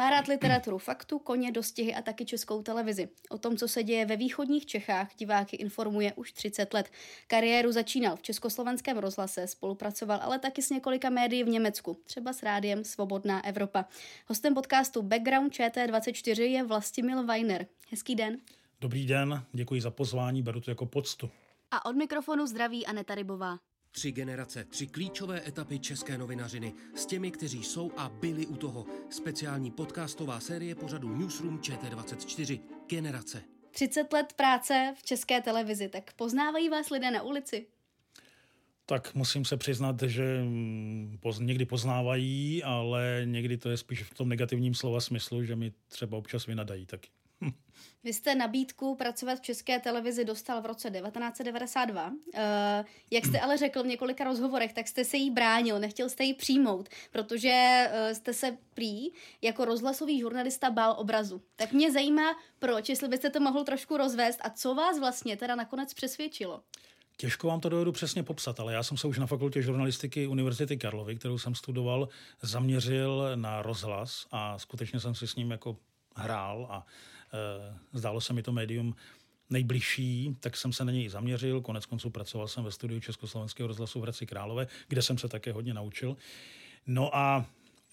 Má rád literaturu faktu, koně, dostihy a taky českou televizi. O tom, co se děje ve východních Čechách, diváky informuje už 30 let. Kariéru začínal v československém rozhlase, spolupracoval ale taky s několika médií v Německu, třeba s rádiem Svobodná Evropa. Hostem podcastu Background ČT24 je Vlastimil Weiner. Hezký den. Dobrý den, děkuji za pozvání, beru to jako poctu. A od mikrofonu zdraví Aneta Rybová. Tři generace, tři klíčové etapy české novinařiny s těmi, kteří jsou a byli u toho. Speciální podcastová série pořadu Newsroom ČT24. Generace. 30 let práce v české televizi, tak poznávají vás lidé na ulici? Tak musím se přiznat, že mm, poz, někdy poznávají, ale někdy to je spíš v tom negativním slova smyslu, že mi třeba občas vynadají taky. Vy jste nabídku pracovat v české televizi dostal v roce 1992. Eh, jak jste ale řekl v několika rozhovorech, tak jste se jí bránil, nechtěl jste ji přijmout, protože eh, jste se prý jako rozhlasový žurnalista bál obrazu. Tak mě zajímá, proč, jestli byste to mohl trošku rozvést a co vás vlastně teda nakonec přesvědčilo. Těžko vám to dovedu přesně popsat, ale já jsem se už na fakultě žurnalistiky Univerzity Karlovy, kterou jsem studoval, zaměřil na rozhlas a skutečně jsem si s ním jako hrál a zdálo se mi to médium nejbližší, tak jsem se na něj zaměřil. Konec konců pracoval jsem ve studiu Československého rozhlasu v Hradci Králové, kde jsem se také hodně naučil. No a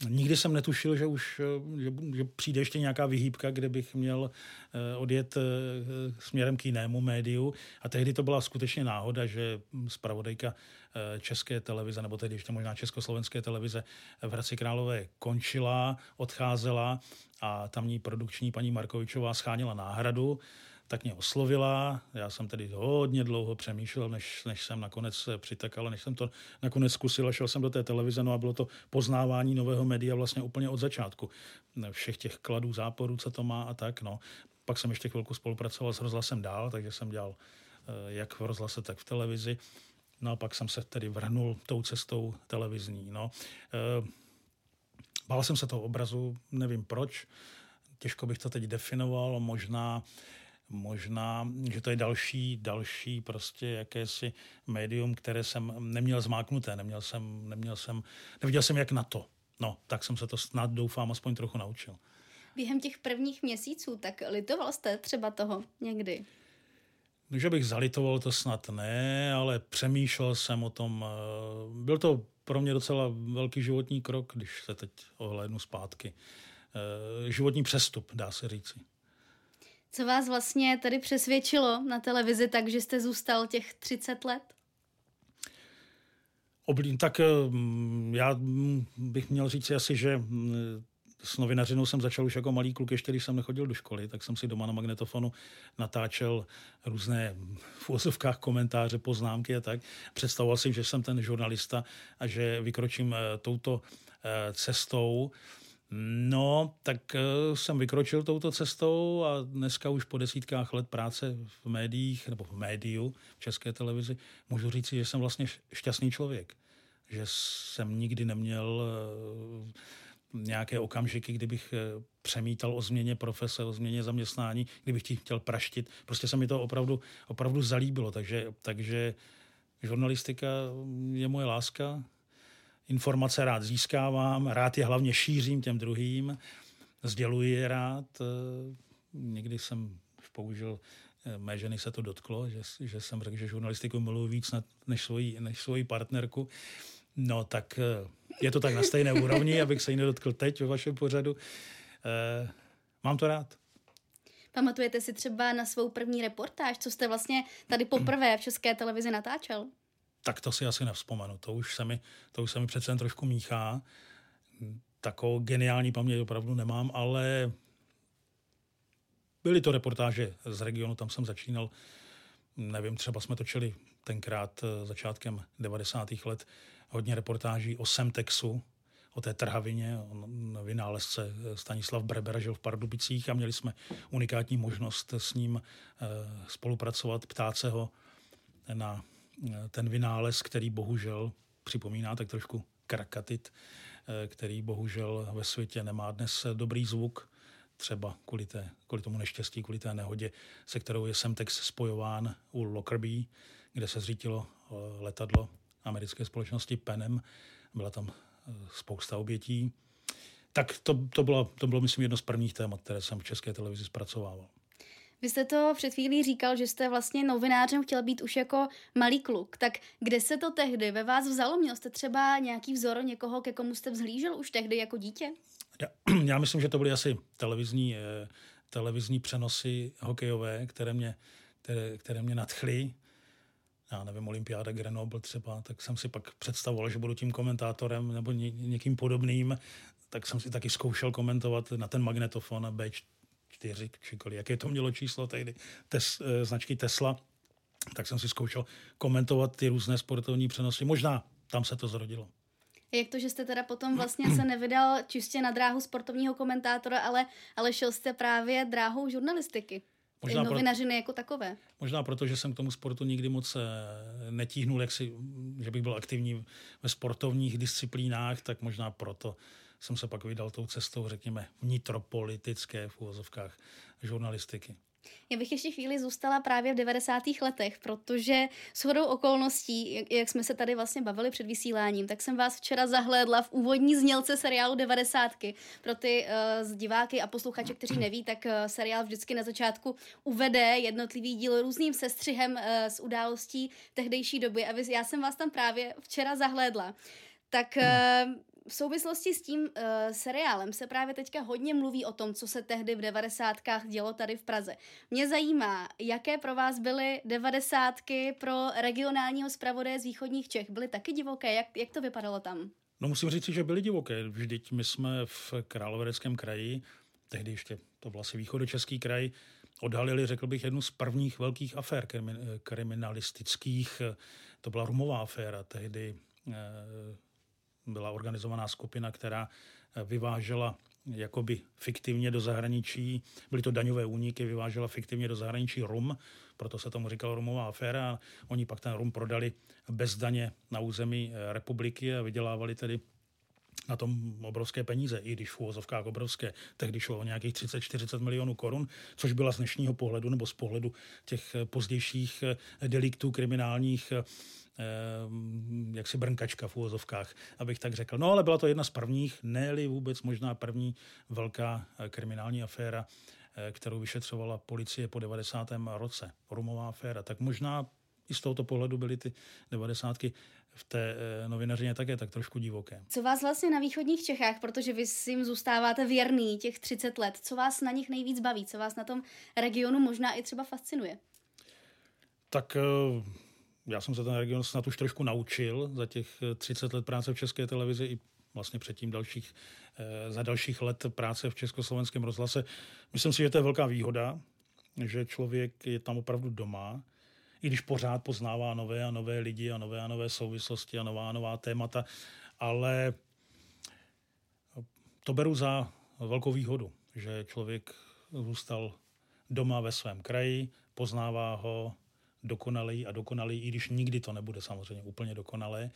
Nikdy jsem netušil, že už že, že přijde ještě nějaká vyhýbka, kde bych měl eh, odjet eh, směrem k jinému médiu. A tehdy to byla skutečně náhoda, že zpravodajka eh, České televize, nebo tedy ještě možná Československé televize v Hradci Králové končila, odcházela a tamní produkční paní Markovičová scháněla náhradu tak mě oslovila. Já jsem tedy hodně dlouho přemýšlel, než, než jsem nakonec přitakal, než jsem to nakonec zkusil a šel jsem do té televize, no a bylo to poznávání nového média vlastně úplně od začátku. Všech těch kladů, záporů, co to má a tak, no. Pak jsem ještě chvilku spolupracoval s rozhlasem dál, takže jsem dělal eh, jak v rozhlase, tak v televizi. No a pak jsem se tedy vrhnul tou cestou televizní. No. Eh, bál jsem se toho obrazu, nevím proč, těžko bych to teď definoval, možná Možná, že to je další, další prostě jakési médium, které jsem neměl zmáknuté, neměl jsem, neměl jsem, neviděl jsem jak na to. No, tak jsem se to snad doufám aspoň trochu naučil. Během těch prvních měsíců, tak litoval jste třeba toho někdy? No, že bych zalitoval, to snad ne, ale přemýšlel jsem o tom. Eh, byl to pro mě docela velký životní krok, když se teď ohlédnu zpátky. Eh, životní přestup, dá se říci. Co vás vlastně tady přesvědčilo na televizi tak, že jste zůstal těch 30 let? Tak mm, já bych měl říct asi, že mm, s novinařinou jsem začal už jako malý kluk, ještě když jsem nechodil do školy, tak jsem si doma na magnetofonu natáčel různé v úzovkách komentáře, poznámky a tak. Představoval si, že jsem ten žurnalista a že vykročím eh, touto eh, cestou. No, tak eh, jsem vykročil touto cestou a dneska už po desítkách let práce v médiích, nebo v médiu, v české televizi, můžu říct, že jsem vlastně šťastný člověk. Že jsem nikdy neměl eh, nějaké okamžiky, kdybych eh, přemítal o změně profese, o změně zaměstnání, kdybych ti chtěl praštit. Prostě se mi to opravdu, opravdu zalíbilo, takže, takže žurnalistika je moje láska, Informace rád získávám, rád je hlavně šířím těm druhým, sděluji je rád. Eh, někdy jsem použil, eh, mé ženy se to dotklo, že, že jsem řekl, že žurnalistiku miluji víc než svoji, než svoji partnerku. No tak eh, je to tak na stejné úrovni, abych se jí nedotkl teď ve vašem pořadu. Mám to rád. Pamatujete si třeba na svou první reportáž, co jste vlastně tady poprvé v České televizi natáčel? Tak to si asi nevzpomenu. To už se mi, to už se mi přece jen trošku míchá. Takovou geniální paměť opravdu nemám, ale byly to reportáže z regionu, tam jsem začínal, nevím, třeba jsme točili tenkrát eh, začátkem 90. let hodně reportáží o Semtexu, o té trhavině, o vynálezce eh, Stanislav Breber žil v Pardubicích a měli jsme unikátní možnost s ním eh, spolupracovat, ptát se ho na ten vynález, který bohužel připomíná tak trošku krakatit, který bohužel ve světě nemá dnes dobrý zvuk, třeba kvůli, té, kvůli tomu neštěstí, kvůli té nehodě, se kterou je Semtex spojován u Lockerbie, kde se zřítilo eh, letadlo americké společnosti Penem. Byla tam eh, spousta obětí. Tak to, to, bylo, to bylo, myslím, jedno z prvních témat, které jsem v české televizi zpracovával. Vy jste to před chvílí říkal, že jste vlastně novinářem chtěl být už jako malý kluk. Tak kde se to tehdy ve vás vzalo? Měl jste třeba nějaký vzor někoho, ke komu jste vzhlížel už tehdy jako dítě? Já, já myslím, že to byly asi televizní, eh, televizní přenosy hokejové, které mě, které, které mě nadchly. Já nevím, Olympiáda Grenoble třeba, tak jsem si pak představoval, že budu tím komentátorem nebo ně, někým podobným, tak jsem si taky zkoušel komentovat na ten magnetofon B4, či kolik, jaké to mělo číslo tehdy, tes, eh, značky Tesla, tak jsem si zkoušel komentovat ty různé sportovní přenosy. Možná tam se to zrodilo. Jak to, že jste teda potom vlastně se nevydal čistě na dráhu sportovního komentátora, ale, ale šel jste právě dráhou žurnalistiky? Možná novinařiny pro, jako takové. Možná proto, že jsem k tomu sportu nikdy moc eh, netíhnul, jak si, že bych byl aktivní ve sportovních disciplínách, tak možná proto jsem se pak vydal tou cestou, řekněme, vnitropolitické v úvozovkách žurnalistiky. Já bych ještě chvíli zůstala právě v 90. letech, protože s hodou okolností, jak, jsme se tady vlastně bavili před vysíláním, tak jsem vás včera zahlédla v úvodní znělce seriálu 90. Pro ty uh, diváky a posluchače, kteří neví, tak uh, seriál vždycky na začátku uvede jednotlivý díl různým sestřihem uh, z událostí tehdejší doby. A vy, já jsem vás tam právě včera zahlédla. Tak uh, v souvislosti s tím uh, seriálem se právě teďka hodně mluví o tom, co se tehdy v devadesátkách dělo tady v Praze. Mě zajímá, jaké pro vás byly devadesátky pro regionálního zpravodaje z východních Čech? Byly taky divoké? Jak, jak to vypadalo tam? No musím říct, že byly divoké. Vždyť my jsme v Královéreckém kraji, tehdy ještě to byl asi východočeský kraj, odhalili, řekl bych, jednu z prvních velkých afér kriminalistických. To byla rumová aféra. Tehdy eh, byla organizovaná skupina, která eh, vyvážela jakoby fiktivně do zahraničí, byly to daňové úniky, vyvážela fiktivně do zahraničí rum, proto se tomu říkalo rumová aféra a oni pak ten rum prodali bez daně na území eh, republiky a vydělávali tedy na tom obrovské peníze, i když v úvozovkách obrovské. Tehdy šlo o nějakých 30-40 milionů korun, což byla z dnešního pohledu nebo z pohledu těch eh, pozdějších deliktů kriminálních jaksi brnkačka v úvozovkách, abych tak řekl. No ale byla to jedna z prvních, ne vůbec možná první velká eh, kriminální aféra, eh, kterou vyšetřovala policie po 90. roce. Rumová aféra. Tak možná i z tohoto pohledu byly ty devadesátky v té eh, novinařině také tak trošku divoké. Co vás vlastně na východních Čechách, protože vy si jim zůstáváte věrný těch 30 let, co vás na nich nejvíc baví, co vás na tom regionu možná i třeba fascinuje? Tak já jsem se ten region snad už trošku naučil za těch 30 let práce v České televizi i vlastně předtím dalších, eh, za dalších let práce v Československém rozhlase. Myslím si, že to je velká výhoda, že člověk je tam opravdu doma, i když pořád poznává nové a nové lidi a nové a nové souvislosti a nová a nová témata, ale to beru za velkou výhodu, že člověk zůstal doma ve svém kraji, poznává ho, dokonalý a dokonalý, i když nikdy to nebude samozřejmě úplně dokonalé.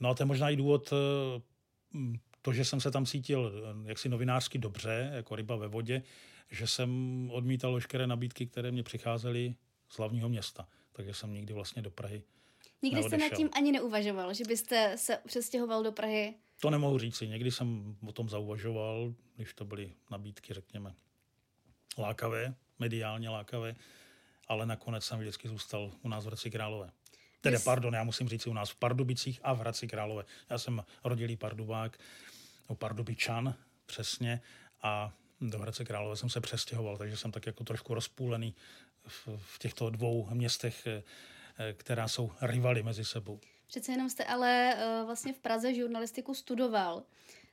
No a to je možná i důvod, eh, to, že jsem se tam cítil eh, jaksi novinářsky dobře, jako ryba ve vodě, že jsem odmítal veškeré nabídky, které mě přicházely z hlavního města. Takže jsem nikdy vlastně do Prahy Nikdy neodešel. jste nad tím ani neuvažoval, že byste se přestěhoval do Prahy? To nemohu říci. Někdy jsem o tom zauvažoval, když to byly nabídky, řekněme, lákavé, mediálně lákavé ale nakonec jsem vždycky zůstal u nás v Hradci Králové. Tedy, pardon, já musím říct u nás v Pardubicích a v Hradci Králové. Já jsem rodilý Pardubák, no Pardubičan přesně, a do Hradce Králové jsem se přestěhoval, takže jsem tak jako trošku rozpůlený v, v těchto dvou městech eh, která jsou rivaly mezi sebou. Přece jenom jste ale vlastně v Praze žurnalistiku studoval.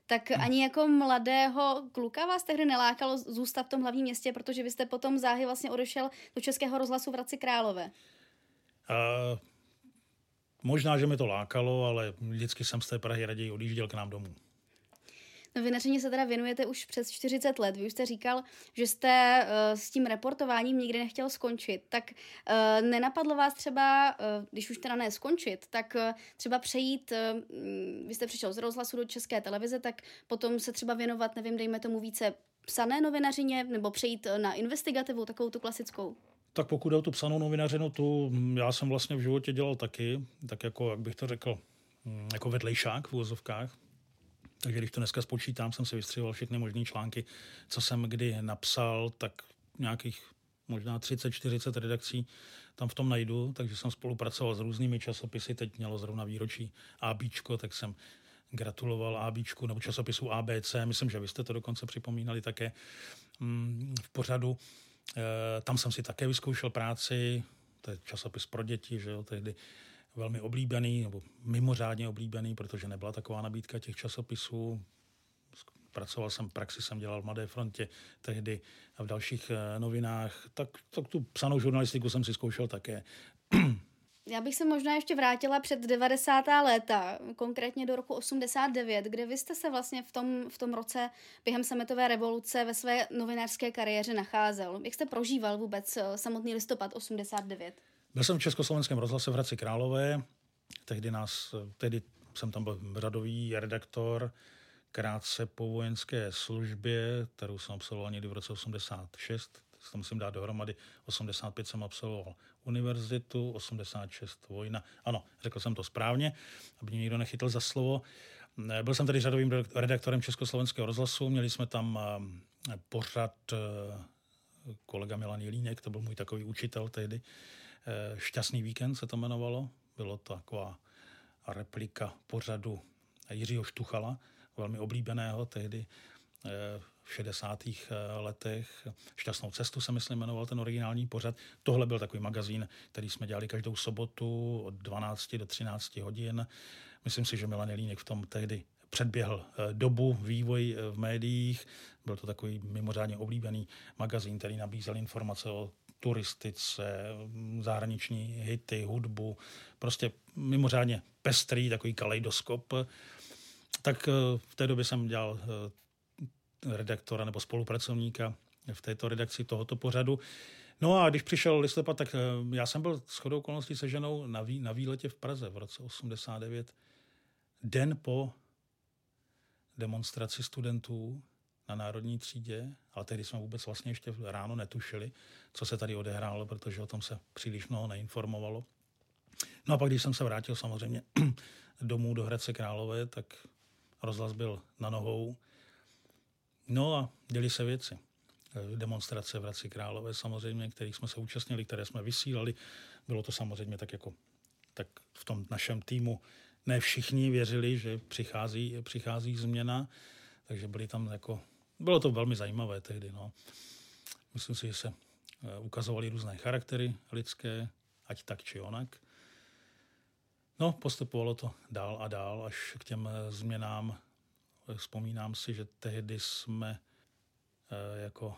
Tak hmm. ani jako mladého kluka vás tehdy nelákalo zůstat v tom hlavním městě, protože vy jste potom záhy vlastně odešel do Českého rozhlasu v Hradci Králové. Uh, možná, že mi to lákalo, ale vždycky jsem z té Prahy raději odjížděl k nám domů. Novinařině se teda věnujete už přes 40 let. Vy už jste říkal, že jste uh, s tím reportováním nikdy nechtěl skončit. Tak uh, nenapadlo vás třeba, uh, když už teda ne skončit, tak uh, třeba přejít, uh, vy jste přišel z rozhlasu do české televize, tak potom se třeba věnovat, nevím, dejme tomu více psané novinařině, nebo přejít na investigativu, takovou tu klasickou? Tak pokud je o tu psanou novinařinu, tu já jsem vlastně v životě dělal taky, tak jako, jak bych to řekl, hm, jako vedlejšák v úvozovkách. Takže když to dneska spočítám, jsem si vystřihoval všechny možné články, co jsem kdy napsal, tak nějakých možná 30-40 redakcí tam v tom najdu, takže jsem spolupracoval s různými časopisy, teď mělo zrovna výročí ABčko, tak jsem gratuloval ABčku nebo časopisu ABC, myslím, že vy jste to dokonce připomínali také mm, v pořadu. E, tam jsem si také vyzkoušel práci, to je časopis pro děti, že jo, tehdy velmi oblíbený, nebo mimořádně oblíbený, protože nebyla taková nabídka těch časopisů. Pracoval jsem, praxi jsem dělal v Mladé frontě tehdy a v dalších eh, novinách, tak, tak tu psanou žurnalistiku jsem si zkoušel také. Já bych se možná ještě vrátila před 90. léta, konkrétně do roku 89, kde vy jste se vlastně v tom, v tom roce během sametové revoluce ve své novinářské kariéře nacházel. Jak jste prožíval vůbec eh, samotný listopad 89? Byl jsem v Československém rozhlase v Hradci Králové, tehdy, nás, tehdy jsem tam byl řadový redaktor, krátce po vojenské službě, kterou jsem absolvoval někdy v roce 86, to musím dát dohromady, 85 jsem absolvoval univerzitu, 86 vojna. Ano, řekl jsem to správně, aby mě nikdo nechytl za slovo. Byl jsem tady řadovým redaktorem Československého rozhlasu, měli jsme tam eh, pořad eh, kolega Milan Jelínek, to byl můj takový učitel tehdy, Eh, Šťastný víkend se to jmenovalo. Bylo to taková replika pořadu Jiřího Štuchala, velmi oblíbeného tehdy eh, v 60. Eh, letech. Šťastnou cestu se myslím jmenoval ten originální pořad. Tohle byl takový magazín, který jsme dělali každou sobotu od 12 do 13 hodin. Myslím si, že Milan Jelínek v tom tehdy předběhl dobu, vývoj v médiích. Byl to takový mimořádně oblíbený magazín, který nabízel informace o turistice, zahraniční hity, hudbu, prostě mimořádně pestrý takový kaleidoskop. Tak eh, v té době jsem dělal eh, redaktora nebo spolupracovníka v této redakci tohoto pořadu. No a když přišel listopad, tak eh, já jsem byl s chodou okolností se ženou na, vý, na výletě v Praze v roce 89. Den po demonstraci studentů na národní třídě, ale tehdy jsme vůbec vlastně ještě ráno netušili, co se tady odehrálo, protože o tom se příliš mnoho neinformovalo. No a pak, když jsem se vrátil samozřejmě domů do Hradce Králové, tak rozhlas byl na nohou. No a děli se věci. Demonstrace v Hradci Králové samozřejmě, kterých jsme se účastnili, které jsme vysílali. Bylo to samozřejmě tak jako tak v tom našem týmu ne všichni věřili, že přichází, přichází změna, takže byli tam jako bylo to velmi zajímavé tehdy. No. Myslím si, že se eh, ukazovaly různé charaktery lidské, ať tak či onak. No, postupovalo to dál a dál, až k těm eh, změnám. Vzpomínám si, že tehdy jsme eh, jako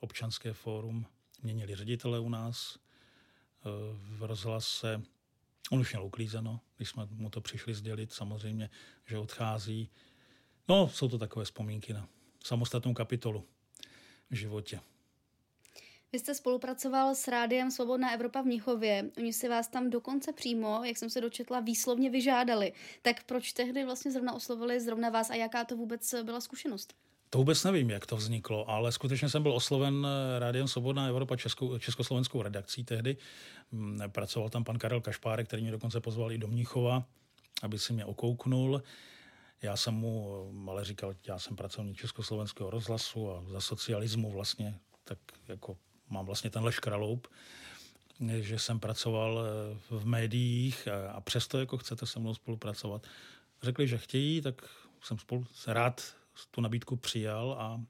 občanské fórum měnili ředitele u nás v rozhlase. On už měl uklízeno, když jsme mu to přišli sdělit, samozřejmě, že odchází. No, jsou to takové vzpomínky na samostatnou kapitolu v životě. Vy jste spolupracoval s rádiem Svobodná Evropa v Mnichově. Oni si vás tam dokonce přímo, jak jsem se dočetla, výslovně vyžádali. Tak proč tehdy vlastně zrovna oslovili zrovna vás a jaká to vůbec byla zkušenost? To vůbec nevím, jak to vzniklo, ale skutečně jsem byl osloven Rádiem Svobodná Evropa českou, československou redakcí tehdy. Mm, pracoval tam pan Karel Kašpárek, který mě dokonce pozval i do Mnichova, aby si mě okouknul. Já jsem mu ale říkal, já jsem pracovník Československého rozhlasu a za socialismu vlastně, tak jako mám vlastně tenhle škraloup, že jsem pracoval eh, v médiích a přesto jako chcete se mnou spolupracovat. Řekli, že chtějí, tak jsem spolu, rád tu nabídku přijal a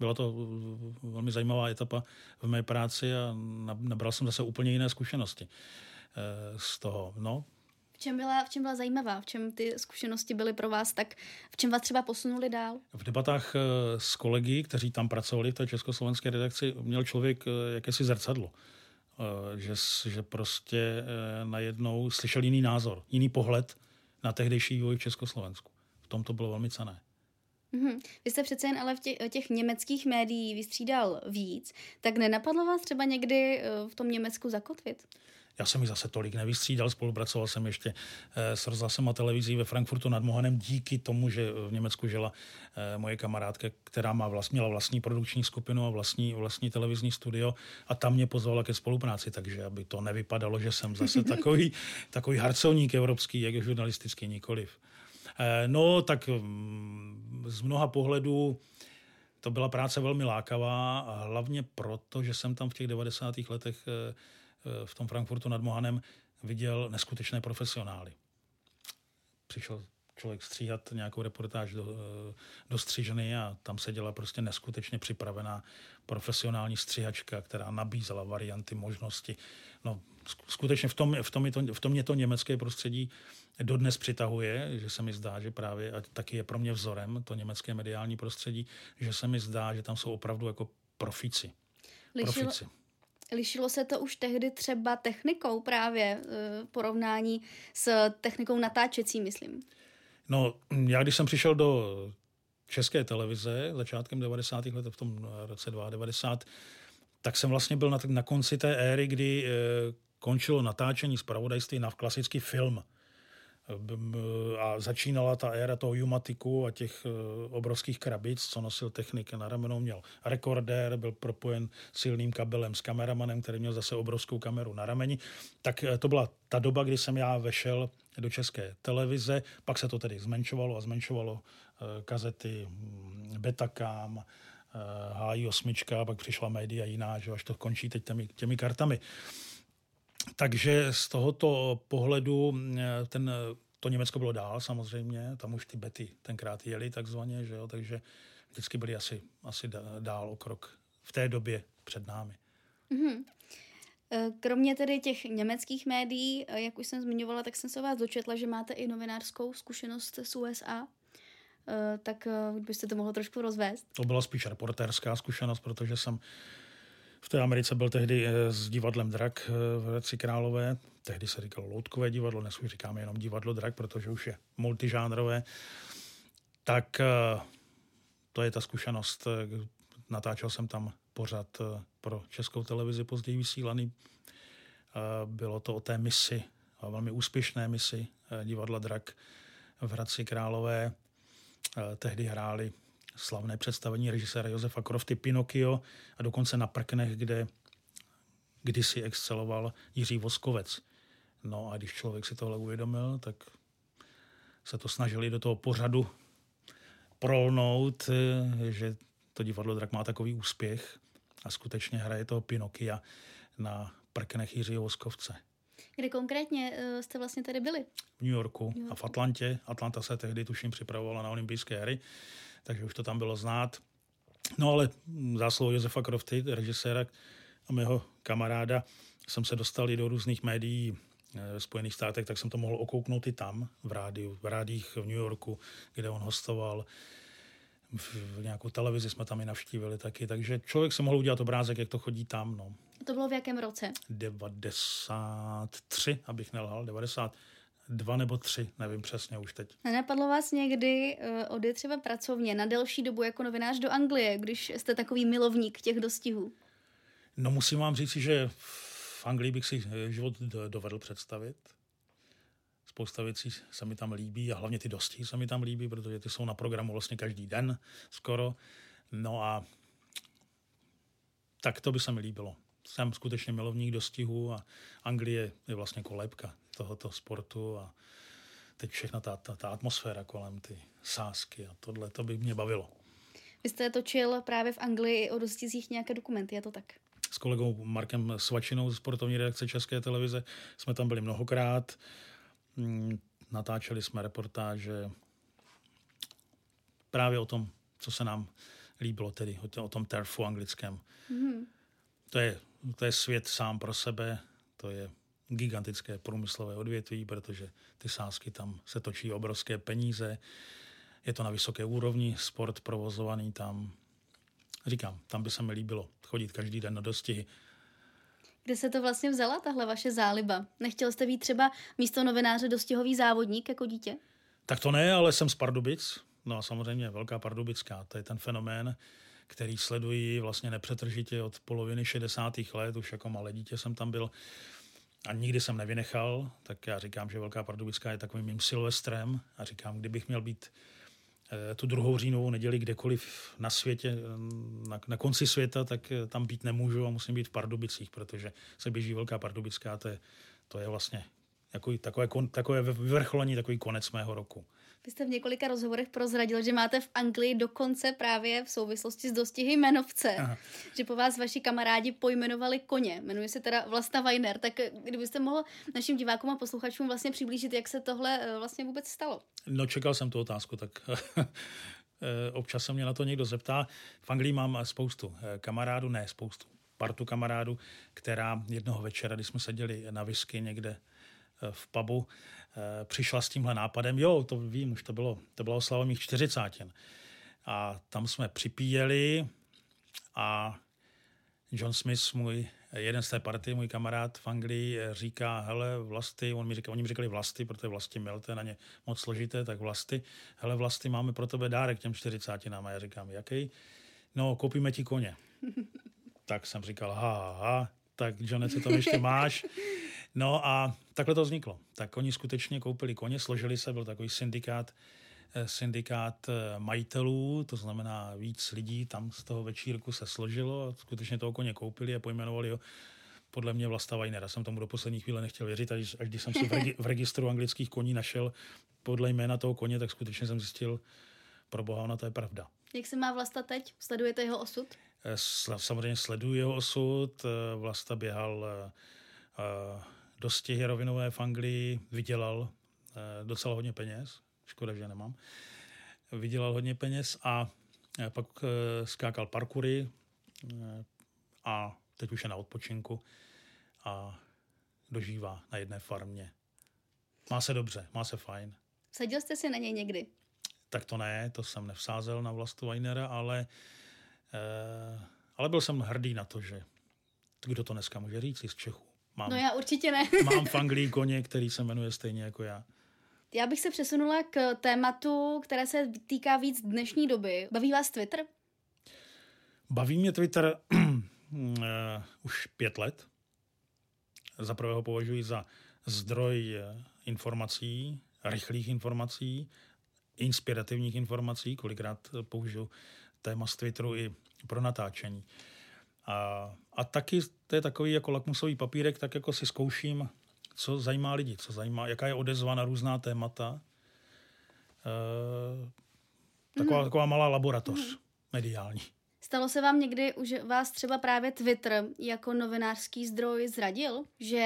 Byla to velmi zajímavá etapa v mé práci a nabral jsem zase úplně jiné zkušenosti z toho. No, v čem, byla, v čem byla zajímavá? V čem ty zkušenosti byly pro vás tak? V čem vás třeba posunuli dál? V debatách s kolegy, kteří tam pracovali v té československé redakci, měl člověk jakési zrcadlo. Že, že prostě najednou slyšel jiný názor, jiný pohled na tehdejší vývoj v Československu. V tom to bylo velmi cené. Mm-hmm. Vy jste přece jen ale v těch, těch německých médií vystřídal víc, tak nenapadlo vás třeba někdy v tom Německu zakotvit? Já jsem ji zase tolik nevystřídal, spolupracoval jsem ještě eh, s rozhlasem a televizí ve Frankfurtu nad Mohanem díky tomu, že v Německu žila eh, moje kamarádka, která má vlast, měla vlastní produkční skupinu a vlastní, vlastní televizní studio a tam mě pozvala ke spolupráci, takže aby to nevypadalo, že jsem zase takový, takový harcovník evropský, jak žurnalistický, nikoliv. Eh, no, tak mm, z mnoha pohledů to byla práce velmi lákavá a hlavně proto, že jsem tam v těch 90. letech Eh, v tom Frankfurtu nad Mohanem viděl neskutečné profesionály. Přišel člověk stříhat nějakou reportáž do, eh, do střižny a tam seděla prostě neskutečně připravená profesionální střihačka, která nabízela varianty, možnosti. No, skutečně v tom, v tom, je to, v tom mě to německé prostředí dodnes přitahuje, že se mi zdá, že právě, a taky je pro mě vzorem to německé mediální prostředí, že se mi zdá, že tam jsou opravdu jako profici. Lišilo, profici. Lišilo se to už tehdy třeba technikou právě v porovnání s technikou natáčecí, myslím? No, já když jsem přišel do české televize začátkem 90. let, v tom roce 92, tak jsem vlastně byl na, na konci té éry, kdy e, končilo natáčení zpravodajství na klasický film a začínala ta éra toho Jumatiku a těch e, obrovských krabic, co nosil technik na ramenou, měl rekordér, byl propojen silným kabelem s kameramanem, který měl zase obrovskou kameru na rameni. Tak e, to byla ta doba, kdy jsem já vešel do české televize, pak se to tedy zmenšovalo a zmenšovalo e, kazety mm, Betacam, HI8, pak přišla média jiná, že až to končí teď těmi, těmi kartami. Takže z tohoto pohledu eh, ten, to Německo bylo dál samozřejmě, tam už ty bety tenkrát jeli takzvaně, že jo, takže vždycky byli asi, asi dál o krok v té době před námi. Mm-hmm. Kromě tedy těch německých médií, eh, jak už jsem zmiňovala, tak jsem se vás dočetla, že máte i novinářskou zkušenost z USA. Tak byste to mohlo trošku rozvést? To byla spíš reportérská zkušenost, protože jsem v té Americe byl tehdy eh, s divadlem Drak eh, v Hradci Králové. Tehdy se říkalo loutkové divadlo, dnes už říkáme jenom divadlo Drak, protože už je multižánrové. Tak eh, to je ta zkušenost. Natáčel jsem tam pořad pro českou televizi, později vysílaný. Bylo to o té misi, velmi úspěšné misi divadla Drak v Hradci Králové. Tehdy hráli slavné představení režiséra Josefa Krofty Pinocchio a dokonce na prknech, kde kdysi exceloval Jiří Voskovec. No a když člověk si tohle uvědomil, tak se to snažili do toho pořadu prolnout, že to divadlo Drak má takový úspěch a skutečně hraje toho Pinokia na prknech Jiřího Voskovce. Kde konkrétně eh, jste vlastně tady byli? V New Yorku, New Yorku. a v Atlantě. Atlanta se tehdy tuším připravovala na olympijské hry takže už to tam bylo znát. No ale zásluhou Josefa Crofty, režiséra a mého kamaráda, jsem se dostal i do různých médií eh, ve Spojených státech, tak jsem to mohl okouknout i tam, v rádiu, v rádích v New Yorku, kde on hostoval. V nějakou televizi jsme tam i navštívili taky, takže člověk se mohl udělat obrázek, jak to chodí tam. No. To bylo v jakém roce? 93, abych nelhal, 90 dva nebo tři, nevím přesně už teď. Nenapadlo vás někdy uh, odjet třeba pracovně na delší dobu jako novinář do Anglie, když jste takový milovník těch dostihů? No musím vám říct, že v Anglii bych si eh, život dovedl představit. Spousta věcí se mi tam líbí a hlavně ty dosti se mi tam líbí, protože ty jsou na programu vlastně každý den skoro. No a tak to by se mi líbilo. Jsem skutečně milovník dostihu a Anglie je vlastně kolébka tohoto sportu a teď všechna ta, ta, ta atmosféra kolem, ty sásky a tohle, to by mě bavilo. Vy jste točil právě v Anglii o dostizích nějaké dokumenty, je to tak? S kolegou Markem Svačinou z sportovní redakce České televize jsme tam byli mnohokrát. Mm, natáčeli jsme reportáže právě o tom, co se nám líbilo tedy o tom terfu anglickém. Mm. To, je, to je svět sám pro sebe, to je gigantické průmyslové odvětví, protože ty sázky tam se točí obrovské peníze, je to na vysoké úrovni, sport provozovaný tam. Říkám, tam by se mi líbilo chodit každý den na dostihy. Kde se to vlastně vzala, tahle vaše záliba? Nechtěl jste být třeba místo novináře dostihový závodník jako dítě? Tak to ne, ale jsem z Pardubic. No a samozřejmě Velká Pardubická, to je ten fenomén, který sleduji vlastně nepřetržitě od poloviny 60. let, už jako malé dítě jsem tam byl a nikdy jsem nevynechal, tak já říkám, že Velká Pardubická je takovým mým silvestrem a říkám, kdybych měl být eh, tu druhou říjnovou neděli kdekoliv na světě, na, na konci světa, tak eh, tam být nemůžu a musím být v Pardubicích, protože se běží Velká Pardubická, to je, to je vlastně jako, takové, takové vyvrcholení, takový konec mého roku. Vy jste v několika rozhovorech prozradil, že máte v Anglii dokonce právě v souvislosti s dostihy jmenovce. Aha. Že po vás vaši kamarádi pojmenovali koně. Jmenuje se teda Vlasta Weiner. Tak kdybyste mohl našim divákům a posluchačům vlastně přiblížit, jak se tohle eh, vlastně vůbec stalo. No čekal jsem tu otázku, tak eh, občas se mě na to někdo zeptá. V Anglii mám spoustu eh, kamarádů, ne spoustu, partu kamarádů, která jednoho večera, když jsme seděli na whisky někde v pubu, Eh, přišla s tímhle nápadem, jo, to vím, už to bylo, to bylo oslava mých čtyřicátin. A tam jsme připíjeli a John Smith, můj jeden z té party, můj kamarád v Anglii, říká, hele, vlasti, on mi říká, oni mi říkali vlasti, protože vlasti měl, to je na ně moc složité, tak vlasti, hele, vlasti, máme pro tebe dárek těm čtyřicátinám. A já říkám, jaký? No, koupíme ti koně. tak jsem říkal, ha, ha, ha, tak John, co tam ještě máš? No a takhle to vzniklo. Tak oni skutečně koupili koně, složili se, byl takový syndikát, eh, syndikát eh, majitelů, to znamená víc lidí tam z toho večírku se složilo a skutečně toho koně koupili a pojmenovali ho podle mě Vlasta Weinera. Jsem tomu do poslední chvíle nechtěl věřit, až, až když jsem si v, regi- v registru anglických koní našel podle jména toho koně, tak skutečně jsem zjistil, pro boha, ona to je pravda. Jak se má Vlasta teď? Sledujete jeho osud? Eh, samozřejmě sleduji jeho osud. Vlasta běhal dostihy rovinové v Anglii, vydělal eh, docela hodně peněz, škoda, že nemám, vydělal hodně peněz a eh, pak eh, skákal parkury a teď už je na odpočinku a dožívá na jedné farmě. Má se dobře, má se fajn. Sadil jste si na něj někdy? Tak to ne, to jsem nevsázel na vlastu Weinera, ale, ale byl jsem hrdý na to, že kdo to dneska může říct z Čechů. Mám, no já určitě ne. mám v Anglii koně, který se jmenuje stejně jako já. Já bych se přesunula k tématu, které se týká víc dnešní doby. Baví vás Twitter? Baví mě Twitter uh, už pět let. Za prvé ho považuji za zdroj eh, informací, rychlých informací, inspirativních informací. Kolikrát použiju téma z Twitteru i pro natáčení. A, a taky to je takový jako lakmusový papírek, tak jako si zkouším, co zajímá lidi, co zajímá, jaká je odezva na různá témata. E, taková, mm. taková malá laboratoř mm. mediální. Stalo se vám někdy, že vás třeba právě Twitter jako novinářský zdroj zradil? Že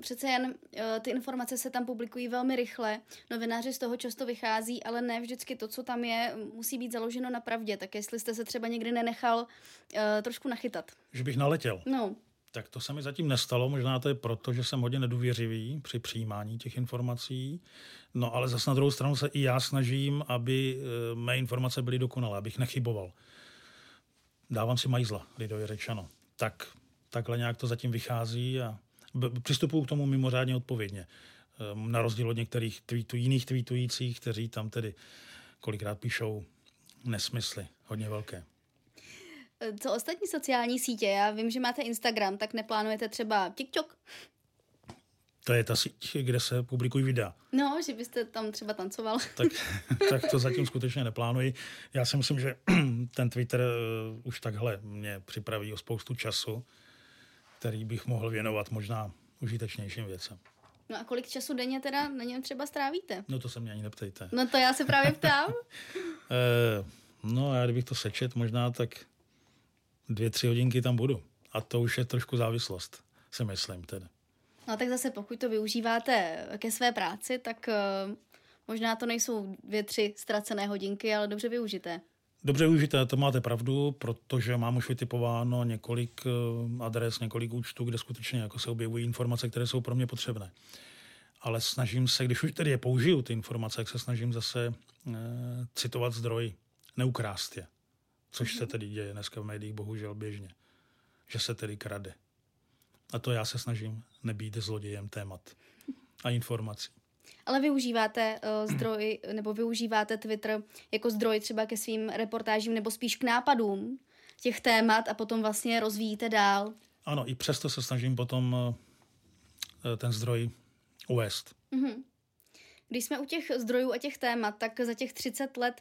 přece jen eh, ty informace se tam publikují velmi rychle, novináři z toho často vychází, ale ne vždycky to, co tam je, musí být založeno na pravdě. Tak jestli jste se třeba někdy nenechal uh, trošku nachytat. Že bych naletěl? No. Tak to se mi zatím nestalo, možná to je proto, že jsem hodně nedůvěřivý při přijímání těch informací. No ale zase na druhou stranu se i já snažím, aby eh, mé informace byly dokonalé, abych nechyboval dávám si majzla, lidově řečeno. Tak, takhle nějak to zatím vychází a přistupuju k tomu mimořádně odpovědně. Ehm, na rozdíl od některých tweetů, jiných tweetujících, kteří tam tedy kolikrát píšou nesmysly, hodně velké. Co ostatní sociální sítě? Já vím, že máte Instagram, tak neplánujete třeba TikTok? To je ta síť, kde se publikují videa. No, že byste tam třeba tancoval. Tak, tak to zatím skutečně neplánuji. Já si myslím, že ten Twitter eh, už takhle mě připraví o spoustu času, který bych mohl věnovat možná užitečnějším věcem. No a kolik času denně teda na něm třeba strávíte? No to se mě ani neptejte. No to já se právě ptám. e, no já kdybych to sečet možná tak dvě, tři hodinky tam budu. A to už je trošku závislost, si myslím teda. No tak zase pokud to využíváte ke své práci, tak uh, možná to nejsou dvě, tři ztracené hodinky, ale dobře využité. Dobře využité, to máte pravdu, protože mám už vytipováno několik eh, adres, několik účtů, kde skutečně jako se objevují informace, které jsou pro mě potřebné. Ale snažím se, když už tedy je použiju, ty informace, tak se snažím zase e, citovat zdroj, neukrást je. Což se tedy děje dneska v médiích bohužel běžně. Že se tedy krade. A to já se snažím nebýt zlodějem témat a informací. Ale využíváte uh, zdroj, nebo využíváte Twitter jako zdroj třeba ke svým reportážím nebo spíš k nápadům těch témat a potom vlastně rozvíjíte dál? Ano, i přesto se snažím potom uh, ten zdroj uvést. Mm-hmm. Když jsme u těch zdrojů a těch témat, tak za těch 30 let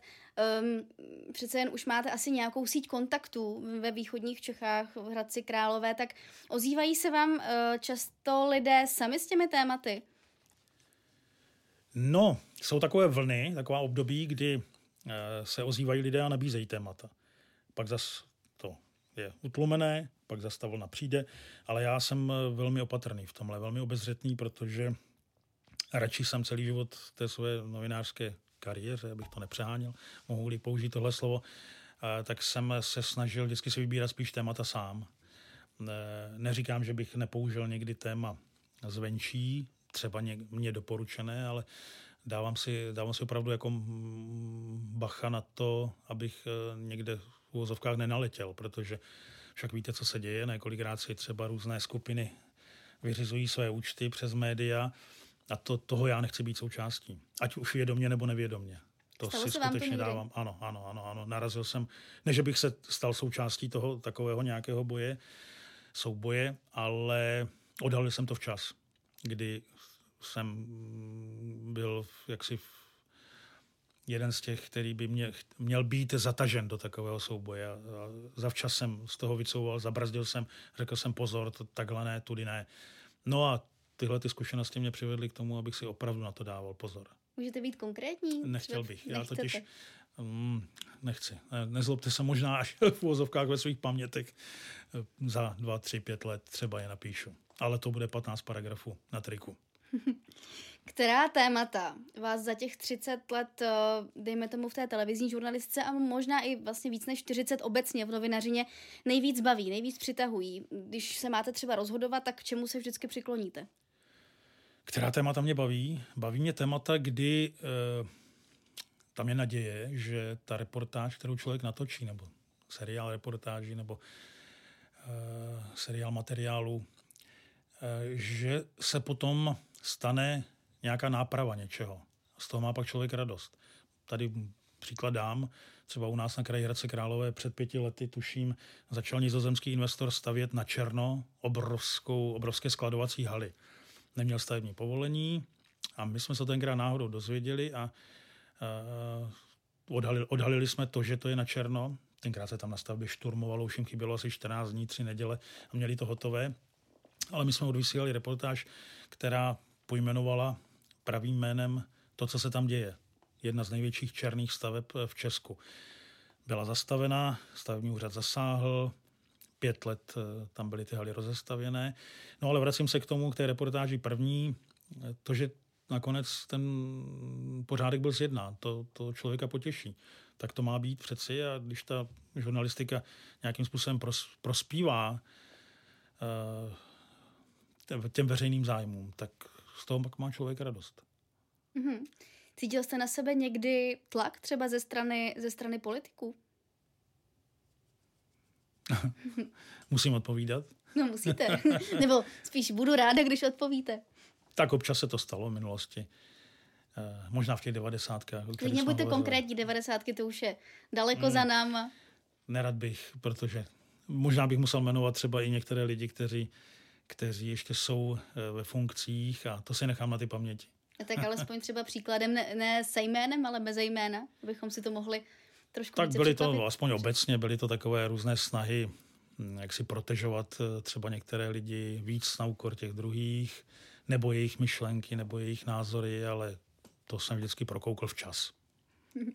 um, přece jen už máte asi nějakou síť kontaktů ve východních Čechách, v Hradci Králové, tak ozývají se vám uh, často lidé sami s těmi tématy? No, jsou takové vlny, taková období, kdy uh, se ozývají lidé a nabízejí témata. Pak zas to je utlumené, pak zase ta vlna přijde, ale já jsem eh, velmi opatrný v tomhle, velmi obezřetný, protože radši jsem celý život té své novinářské kariéře, abych to nepřeháněl, mohu-li použít tohle slovo, tak jsem se snažil vždycky si vybírat spíš témata sám. Neříkám, že bych nepoužil někdy téma zvenčí, třeba mě doporučené, ale dávám si, dávám si opravdu jako bacha na to, abych e, někde v úvozovkách nenaletěl, protože však víte, co se děje, několikrát si třeba různé skupiny vyřizují své účty přes média a to, toho já nechci být součástí. Ať už vědomě nebo nevědomě. To Stalo si se skutečně to dávám. Ano, ano, ano, ano. Narazil jsem, ne, že bych se stal součástí toho takového nějakého boje, souboje, ale odhalil jsem to včas, kdy jsem byl jaksi jeden z těch, který by mě, měl být zatažen do takového souboje. A zavčas jsem z toho vycouval, zabrzdil jsem, řekl jsem pozor, to takhle ne, tudy ne. No a tyhle ty zkušenosti mě přivedly k tomu, abych si opravdu na to dával pozor. Můžete být konkrétní? Nechtěl bych. Já totiž um, nechci. Nezlobte se možná až v úvozovkách ve svých pamětech za dva, tři, pět let třeba je napíšu. Ale to bude 15 paragrafů na triku. Která témata vás za těch 30 let, eh, dejme tomu v té televizní žurnalistice a možná i vlastně víc než 40 obecně v novinařině nejvíc baví, nejvíc přitahují? Když se máte třeba rozhodovat, tak k čemu se vždycky přikloníte? Která témata mě baví? Baví mě témata, kdy e, tam je naděje, že ta reportáž, kterou člověk natočí, nebo seriál reportáží, nebo e, seriál materiálu, e, že se potom stane nějaká náprava něčeho. Z toho má pak člověk radost. Tady příklad dám, třeba u nás na kraji Hradce Králové před pěti lety, tuším, začal nizozemský investor stavět na černo obrovskou, obrovské skladovací haly. Neměl stavební povolení a my jsme se tenkrát náhodou dozvěděli a uh, odhalili, odhalili jsme to, že to je na černo. Tenkrát se tam na stavbě šturmovalo, už jim chybělo asi 14 dní, 3 neděle a měli to hotové. Ale my jsme odvysílali reportáž, která pojmenovala pravým jménem to, co se tam děje. Jedna z největších černých staveb v Česku. Byla zastavená, stavební úřad zasáhl, pět let eh, tam byly ty haly rozestavěné. No ale vracím se k tomu, k té reportáži první. To, že nakonec ten pořádek byl zjednán, to, to člověka potěší. Tak to má být přeci a když ta žurnalistika nějakým způsobem pros, prospívá uh, těm veřejným zájmům, tak z toho pak má člověk radost. Mm-hmm. Cítil jste na sebe někdy tlak třeba ze strany, ze strany politiků? Musím odpovídat? No musíte. Nebo spíš budu ráda, když odpovíte. Tak občas se to stalo v minulosti. Eh, možná v těch devadesátkách. Klidně buďte konkrétní, devadesátky to už je daleko hmm. za náma. Nerad bych, protože možná bych musel jmenovat třeba i některé lidi, kteří kteří ještě jsou eh, ve funkcích a to si nechám na ty paměti. A tak alespoň třeba příkladem ne, ne se jménem, ale bez jména, abychom si to mohli trošku Tak byly to, aspoň obecně, byly to takové různé snahy, hm, jak si protežovat eh, třeba některé lidi víc na úkor těch druhých, nebo jejich myšlenky, nebo jejich názory, ale to jsem vždycky prokoukl včas.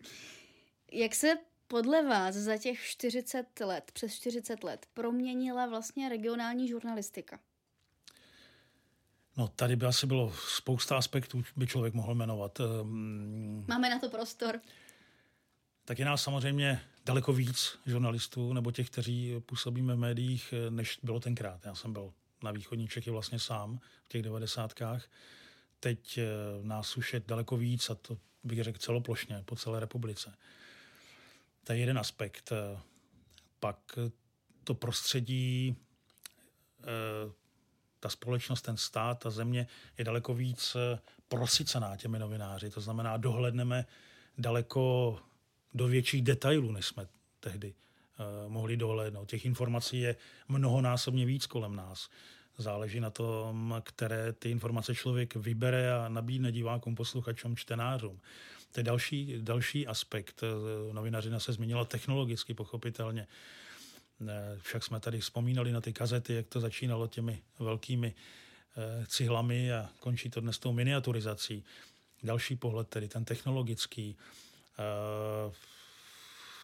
Jak se podle vás za těch 40 let, přes 40 let, proměnila vlastně regionální žurnalistika? No, tady by asi bylo spousta aspektů, by člověk mohl jmenovat. Ehm, Máme na to prostor. Tak je nás samozřejmě daleko víc žurnalistů nebo těch, kteří působíme v médiích, než bylo tenkrát. Já jsem byl na východní Čechy vlastně sám v těch devadesátkách. Teď eh, nás už je daleko víc a to bych řekl celoplošně po celé republice. To je jeden aspekt. Pak to prostředí, eh, ta společnost, ten stát, ta země je daleko víc eh, prosycená těmi novináři. To znamená, dohledneme daleko do větších detailů, než jsme tehdy uh, mohli dohlédnout. Těch informací je mnohonásobně víc kolem nás. Záleží na tom, které ty informace člověk vybere a nabídne divákům, posluchačům, čtenářům. To je další, další aspekt. Novinařina se změnila technologicky, pochopitelně. Však jsme tady vzpomínali na ty kazety, jak to začínalo těmi velkými eh, cihlami a končí to dnes tou miniaturizací. Další pohled, tedy ten technologický. Eh,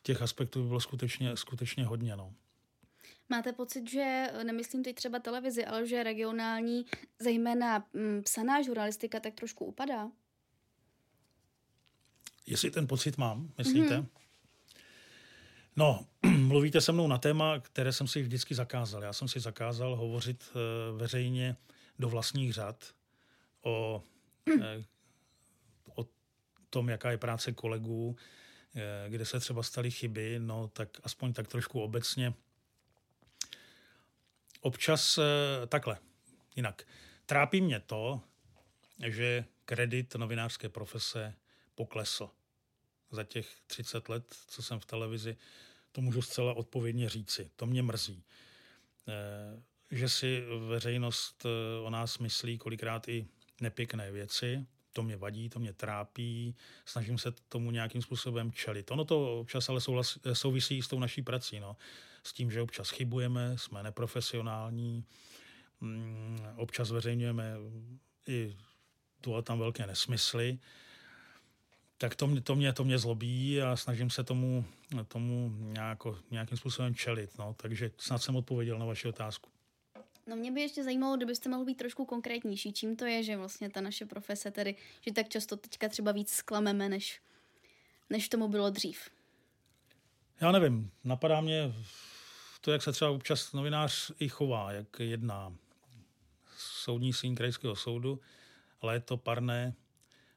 těch aspektů by bylo skutečně, skutečně hodně. No. Máte pocit, že, nemyslím teď třeba televizi, ale že regionální, zejména mm, psaná žurnalistika, tak trošku upadá? Jestli ten pocit mám, myslíte? Mm-hmm. No, mluvíte se mnou na téma, které jsem si vždycky zakázal. Já jsem si zakázal hovořit eh, veřejně do vlastních řad o, eh, o tom, jaká je práce kolegů, eh, kde se třeba staly chyby, no tak aspoň tak trošku obecně. Občas takhle, jinak. Trápí mě to, že kredit novinářské profese poklesl za těch 30 let, co jsem v televizi, to můžu zcela odpovědně říci. To mě mrzí. Eh, že si veřejnost eh, o nás myslí kolikrát i nepěkné věci, to mě vadí, to mě trápí, snažím se tomu nějakým způsobem čelit. Ono to občas ale souvisí s tou naší prací, no. s tím, že občas chybujeme, jsme neprofesionální, mm, občas zveřejňujeme i tu a tam velké nesmysly tak to mě, to mě, to mě zlobí a snažím se tomu, tomu nějako, nějakým způsobem čelit. No. Takže snad jsem odpověděl na vaši otázku. No mě by ještě zajímalo, kdybyste mohl být trošku konkrétnější. Čím to je, že vlastně ta naše profese tedy, že tak často teďka třeba víc sklameme, než, než tomu bylo dřív? Já nevím. Napadá mě to, jak se třeba občas novinář i chová, jak jedná soudní síň krajského soudu, léto parné,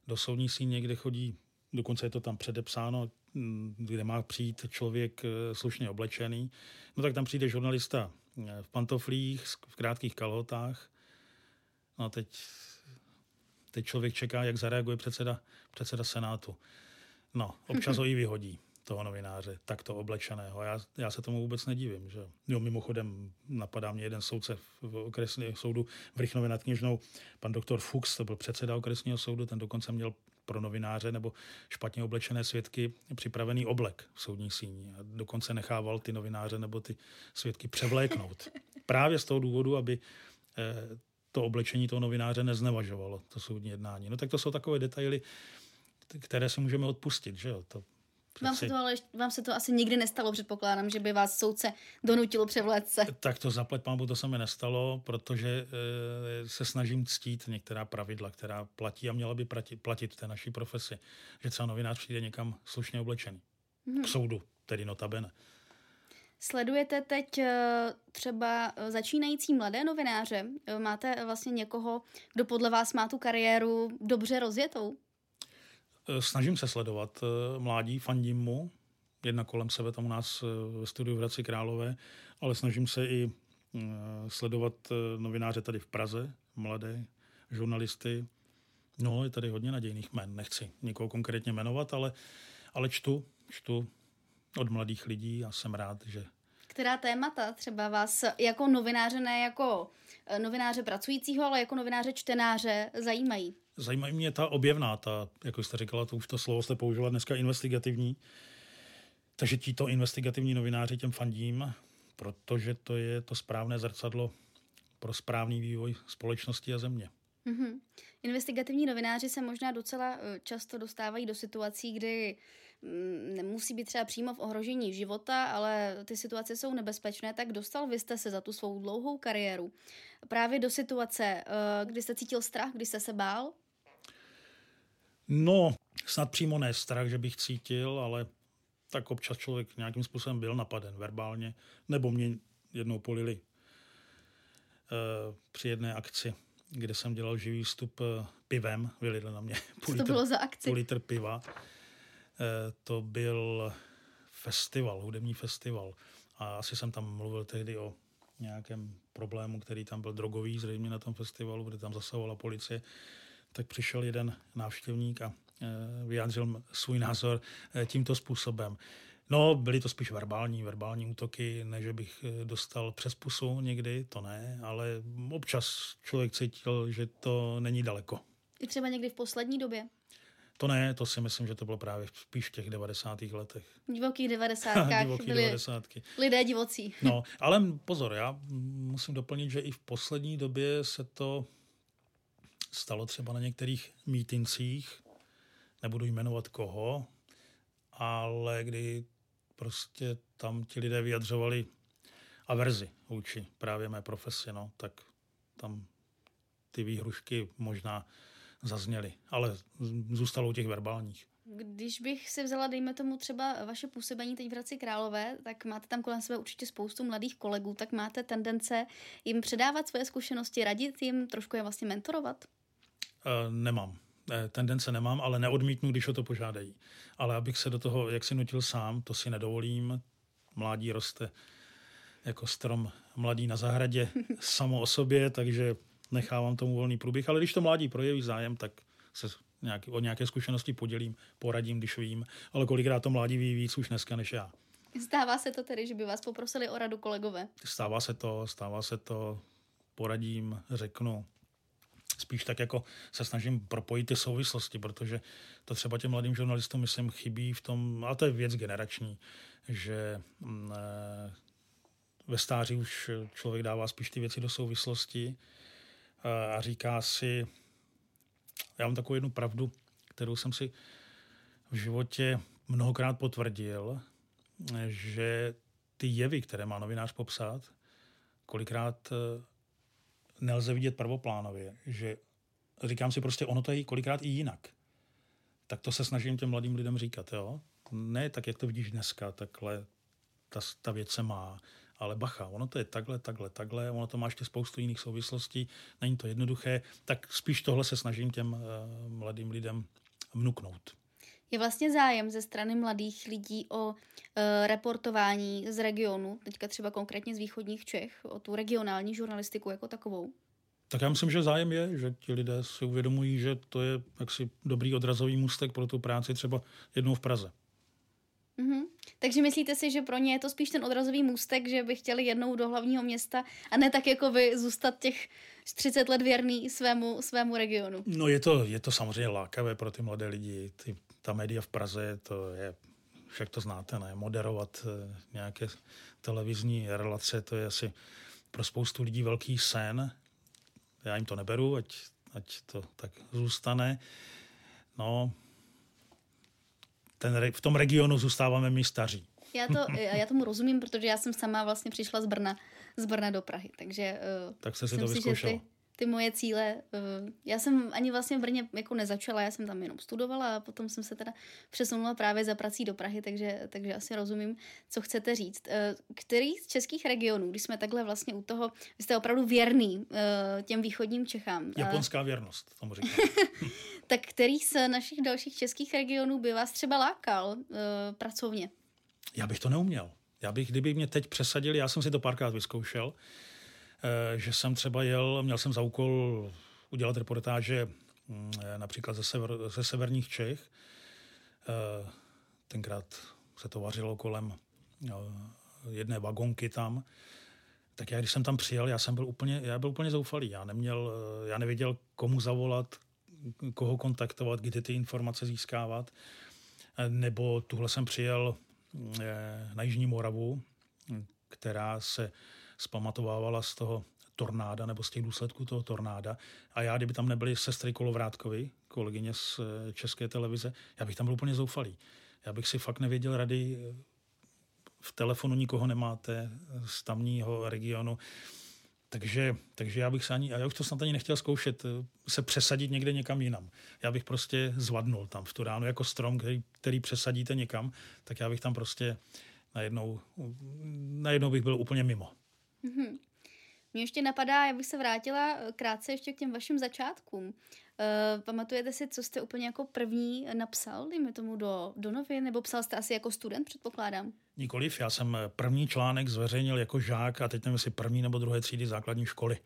do soudní síně, kde chodí dokonce je to tam předepsáno, mm, kde má přijít člověk eh, slušně oblečený, no tak tam přijde žurnalista v pantoflích, v krátkých kalhotách. No a teď, teď člověk čeká, jak zareaguje předseda, předseda Senátu. No, občas ho i vyhodí toho novináře, takto oblečeného. Já, já se tomu vůbec nedivím. Že? Jo, mimochodem napadá mě jeden soudce v okresního soudu v Rychnově nad Kněžnou, pan doktor Fuchs, to byl předseda okresního soudu, ten dokonce měl pro novináře nebo špatně oblečené svědky připravený oblek v soudní síni. A dokonce nechával ty novináře nebo ty svědky převléknout. Právě z toho důvodu, aby eh, to oblečení toho novináře neznevažovalo to soudní jednání. No tak to jsou takové detaily, které si můžeme odpustit, že jo? To Vám se to ale vám se to asi nikdy nestalo, předpokládám, že by vás soudce donutilo převléct se. Tak to zaplať pámu, to se mi nestalo, protože e, se snažím ctít některá pravidla, která platí a měla by platit, platit v té naší profesi. Že třeba novinář přijde někam slušně oblečený. Hmm. K soudu, tedy notabene. Sledujete teď eh, třeba eh, začínající mladé novináře? Máte vlastně někoho, kdo podle vás má tu kariéru dobře rozjetou? Eh, snažím se sledovat eh, mládí, fandím mu, jedna kolem sebe tam u nás eh, ve studiu v Hradci Králové, ale snažím se i sledovat novináře tady v Praze, mladé žurnalisty. No, je tady hodně nadějných jmen, nechci nikoho konkrétně jmenovat, ale, ale čtu, čtu od mladých lidí a jsem rád, že která témata třeba vás jako novináře, ne jako novináře pracujícího, ale jako novináře čtenáře zajímají? Zajímají mě ta objevná, ta, jako jste říkala, to už to slovo jste použila dneska, investigativní. Takže títo investigativní novináři těm fandím, protože to je to správné zrcadlo pro správný vývoj společnosti a země. Mm-hmm. Investigativní novináři se možná docela eh, často dostávají do situací, kdy mm, nemusí být třeba přímo v ohrožení života, ale ty situace jsou nebezpečné, tak dostal vy jste se za tu svou dlouhou kariéru právě do situace, eh, kdy jste cítil strach, kdy jste se bál? No, snad přímo ne strach, že bych cítil, ale tak občas člověk nějakým způsobem byl napaden verbálně, nebo mě jednou polili e, při jedné akci, kde jsem dělal živý vstup e, pivem, vylili na mě půl Co to bylo za akci? Půl litr piva. E, to byl festival, hudební festival. A asi jsem tam mluvil tehdy o nějakém problému, který tam byl drogový, zřejmě na tom festivalu, kde tam zasahovala policie. Tak přišel jeden návštěvník a e, vyjádřil svůj názor e, tímto způsobem. No, byly to spíš verbální, verbální útoky, ne, že bych e, dostal přes pusu někdy, to ne, ale občas člověk cítil, že to není daleko. I třeba někdy v poslední době? To ne, to si myslím, že to bylo právě spíš v těch 90. letech. V divokých devadesátkách Divoký byli devadesátky. lidé divocí. no, ale pozor, já musím doplnit, že i v poslední době se to stalo třeba na některých mítincích, nebudu jmenovat koho, ale kdy prostě tam ti lidé vyjadřovali averzi vůči právě mé profesi, no, tak tam ty výhrušky možná zazněly, ale zůstalo u těch verbálních. Když bych si vzala, dejme tomu třeba vaše působení teď v Hradci Králové, tak máte tam kolem sebe určitě spoustu mladých kolegů, tak máte tendence jim předávat své zkušenosti, radit jim, trošku je vlastně mentorovat? Uh, nemám. Tendence nemám, ale neodmítnu, když o to požádají. Ale abych se do toho, jak si nutil sám, to si nedovolím. Mládí roste jako strom mladý na zahradě samo o sobě, takže nechávám tomu volný průběh, ale když to mládí projeví zájem, tak se nějak, o nějaké zkušenosti podělím, poradím, když vím, ale kolikrát to mládí ví víc už dneska než já. Stává se to tedy, že by vás poprosili o radu kolegové? Stává se to, stává se to, poradím, řeknu. Spíš tak jako se snažím propojit ty souvislosti, protože to třeba těm mladým žurnalistům, myslím, chybí v tom, a to je věc generační, že mm, eh, ve stáří už člověk dává spíš ty věci do souvislosti a říká si, já mám takovou jednu pravdu, kterou jsem si v životě mnohokrát potvrdil, že ty jevy, které má novinář popsat, kolikrát eh, nelze vidět prvoplánově, že říkám si prostě, ono to je kolikrát i jinak. Tak to se snažím těm mladým lidem říkat, jo. Ne tak, jak to vidíš dneska, takhle ta, ta věc se má. Ale bacha, ono to je takhle, takhle, takhle, ono to má ještě spoustu jiných souvislostí, není to jednoduché, tak spíš tohle se snažím těm uh, mladým lidem vnuknout. Je vlastně zájem ze strany mladých lidí o uh, reportování z regionu, teďka třeba konkrétně z východních Čech, o tu regionální žurnalistiku jako takovou? Tak já myslím, že zájem je, že ti lidé si uvědomují, že to je jaksi dobrý odrazový můstek pro tu práci třeba jednou v Praze. Mm-hmm. Takže myslíte si, že pro ně je to spíš ten odrazový můstek, že by chtěli jednou do hlavního města a ne tak jako vy zůstat těch 30 let věrný svému, svému regionu? No je to, je to samozřejmě lákavé pro ty mladé lidi. Ty, ta média v Praze, to je, však to znáte, ne? Moderovat eh, nějaké televizní relace, to je asi pro spoustu lidí velký sen. Já jim to neberu, ať, ať to tak zůstane. No, ten, v tom regionu zůstáváme my staří. Já, to, já tomu rozumím, protože já jsem sama vlastně přišla z Brna, z Brna do Prahy, takže uh, tak jste si to vyzkoušela. ty, ty moje cíle. Eh, já jsem ani vlastně v Brně jako nezačala, já jsem tam jenom studovala a potom jsem se teda přesunula právě za prací do Prahy, takže, takže asi rozumím, co chcete říct. Eh, který z českých regionů, když jsme takhle vlastně u toho, vy jste opravdu věrný eh, těm východním Čechám. Japonská věrnost, tomu říkám. tak který z našich dalších českých regionů by vás třeba lákal pracovně? Já bych to neuměl. Já bych, kdyby mě teď přesadili, já jsem si to párkrát vyzkoušel, Eh, že jsem třeba jel, měl jsem za úkol udělat reportáže mm, eh, například ze, sever, ze severních Čech. Eh, tenkrát se to vařilo kolem jedné vagonky tam. Tak já, když jsem tam přijel, já jsem byl úplně, já byl úplně zoufalý. Já neměl, já nevěděl, komu zavolat, koho kontaktovat, kdy ty informace získávat. Nebo tuhle jsem přijel na Jižní Moravu, která se zpamatovávala z toho tornáda nebo z těch důsledků toho tornáda. A já, kdyby tam nebyly sestry Kolovrátkovi, kolegyně z eh, České televize, já bych tam byl úplně zoufalý. Já bych si fakt nevěděl rady, v telefonu nikoho nemáte z tamního regionu. Takže, takže já bych se ani, já už to snad ani nechtěl zkoušet, eh, se přesadit někde někam jinam. Já bych prostě zvadnul tam v tu ránu jako strom, který, který přesadíte někam, tak já bych tam prostě najednou, najednou bych byl úplně mimo. Mm-hmm. Mně ještě napadá, já bych se vrátila eh, krátce ještě k těm vašim začátkům. Uh, pamatujete si, co jste úplně jako první napsal, dejme tomu do, do novin, nebo psal jste asi jako student, předpokládám? Nikoliv, já jsem první článek zveřejnil jako žák a teď nevím, jestli první nebo druhé třídy základní školy.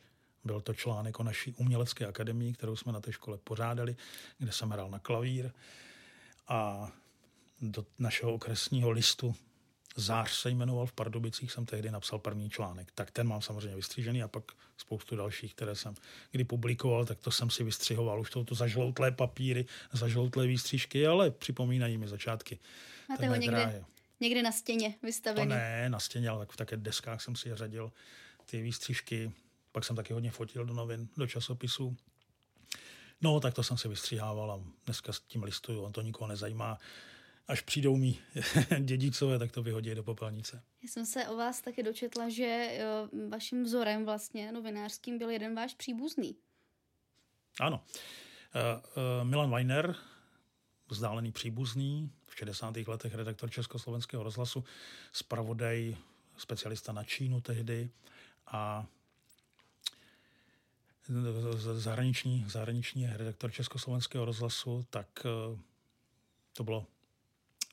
Byl to článek o naší umělecké akademii, kterou jsme na té škole pořádali, kde jsem hrál na klavír. A do našeho okresního listu Zář se jmenoval v Pardubicích, jsem tehdy napsal první článek. Tak ten mám samozřejmě vystřížený a pak spoustu dalších, které jsem kdy publikoval, tak to jsem si vystřihoval. Už to, to zažloutlé papíry, zažloutlé výstřižky, ale připomínají mi začátky. Máte ho někde, někde na stěně vystavený? To ne, na stěně, ale tak v také deskách jsem si řadil ty výstřižky. Pak jsem taky hodně fotil do novin, do časopisů. No, tak to jsem si vystřihával a dneska s tím listuju, on to nikoho nezajímá až přijdou mi dědicové, tak to vyhodí do popelnice. Já jsem se o vás taky dočetla, že vaším vzorem vlastně novinářským byl jeden váš příbuzný. Ano. Uh, uh, Milan Weiner, vzdálený příbuzný, v 60. letech redaktor Československého rozhlasu, zpravodaj, specialista na Čínu tehdy a zahraniční, zahraniční redaktor Československého rozhlasu, tak uh, to bylo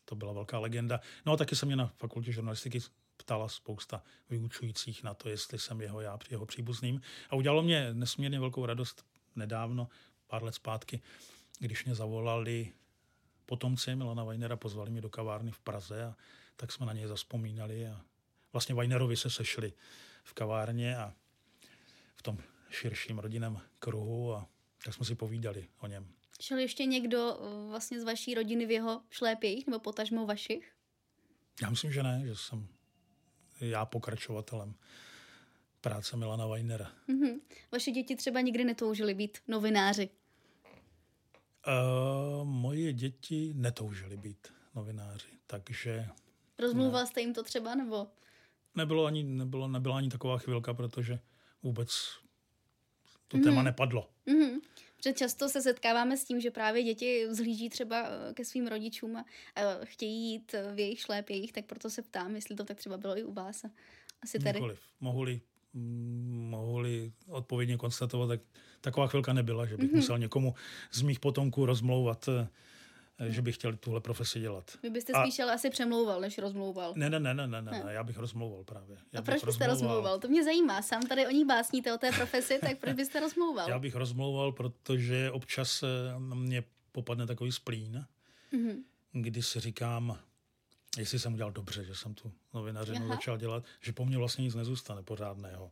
to byla velká legenda. No a taky se mě na fakultě žurnalistiky ptala spousta vyučujících na to, jestli jsem jeho já jeho příbuzným. A udělalo mě nesmírně velkou radost nedávno, pár let zpátky, když mě zavolali potomci Milana Weinera, pozvali mě do kavárny v Praze a tak jsme na něj zaspomínali a vlastně Weinerovi se sešli v kavárně a v tom širším rodinném kruhu a tak jsme si povídali o něm. Šel ještě někdo eh, vlastně z vaší rodiny v jeho šlépějích nebo potažmo vašich? Já myslím, že ne, že jsem já pokračovatelem práce Milana Weinera. Mm-hmm. Vaše děti třeba nikdy netoužily být novináři? Uh, moje děti netoužily být novináři, takže... Rozmluval ne. jste jim to třeba, nebo? Nebylo ani, nebylo, nebyla ani taková chvilka, protože vůbec to mm-hmm. téma nepadlo. Mm-hmm. Protože často se setkáváme s tím, že právě děti vzhlíží třeba eh, ke svým rodičům a, a chtějí jít v jejich šlépějích, tak proto se ptám, jestli to tak třeba bylo i u vás. Asi tady. Nikoliv. Mohli, mohli odpovědně konstatovat, tak taková chvilka nebyla, že bych mm-hmm. musel někomu z mých potomků rozmlouvat eh, že bych chtěl tuhle profesi dělat. Vy byste spíš a... ale asi přemlouval, než rozmlouval. Ne, ne, ne, ne, ne, ne, ne. já bych rozmlouval právě. Já a proč byste rozmlouval? To mě zajímá. Sám tady o ní básníte, o té profesi, tak proč byste rozmlouval? Já bych rozmlouval, protože občas eh, mě popadne takový splín, mm-hmm. kdy si říkám, jestli jsem udělal dobře, že jsem tu novinařinu začal dělat, že po mně vlastně nic nezůstane pořádného.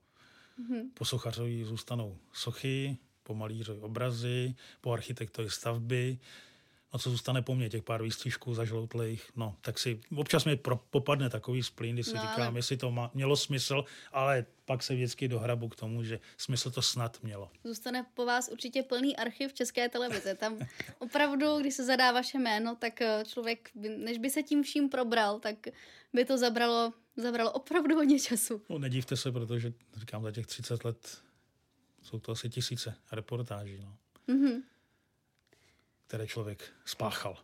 Mm-hmm. Po sochařovi zůstanou sochy, po malířovi obrazy, po architektovi stavby, a co zůstane po mně, těch pár výstřižků zažloutlých, no, tak si občas mi pro, popadne takový splín, kdy si no, říkám, ale... jestli to má, mělo smysl, ale pak se vždycky dohrabu k tomu, že smysl to snad mělo. Zůstane po vás určitě plný archiv České televize. Tam opravdu, když se zadá vaše jméno, tak eh, člověk, než by se tím vším probral, tak by to zabralo, zabralo opravdu hodně času. No, nedívte se, protože říkám, za těch 30 let jsou to asi tisíce reportáží. No. Mm-hmm které člověk spáchal.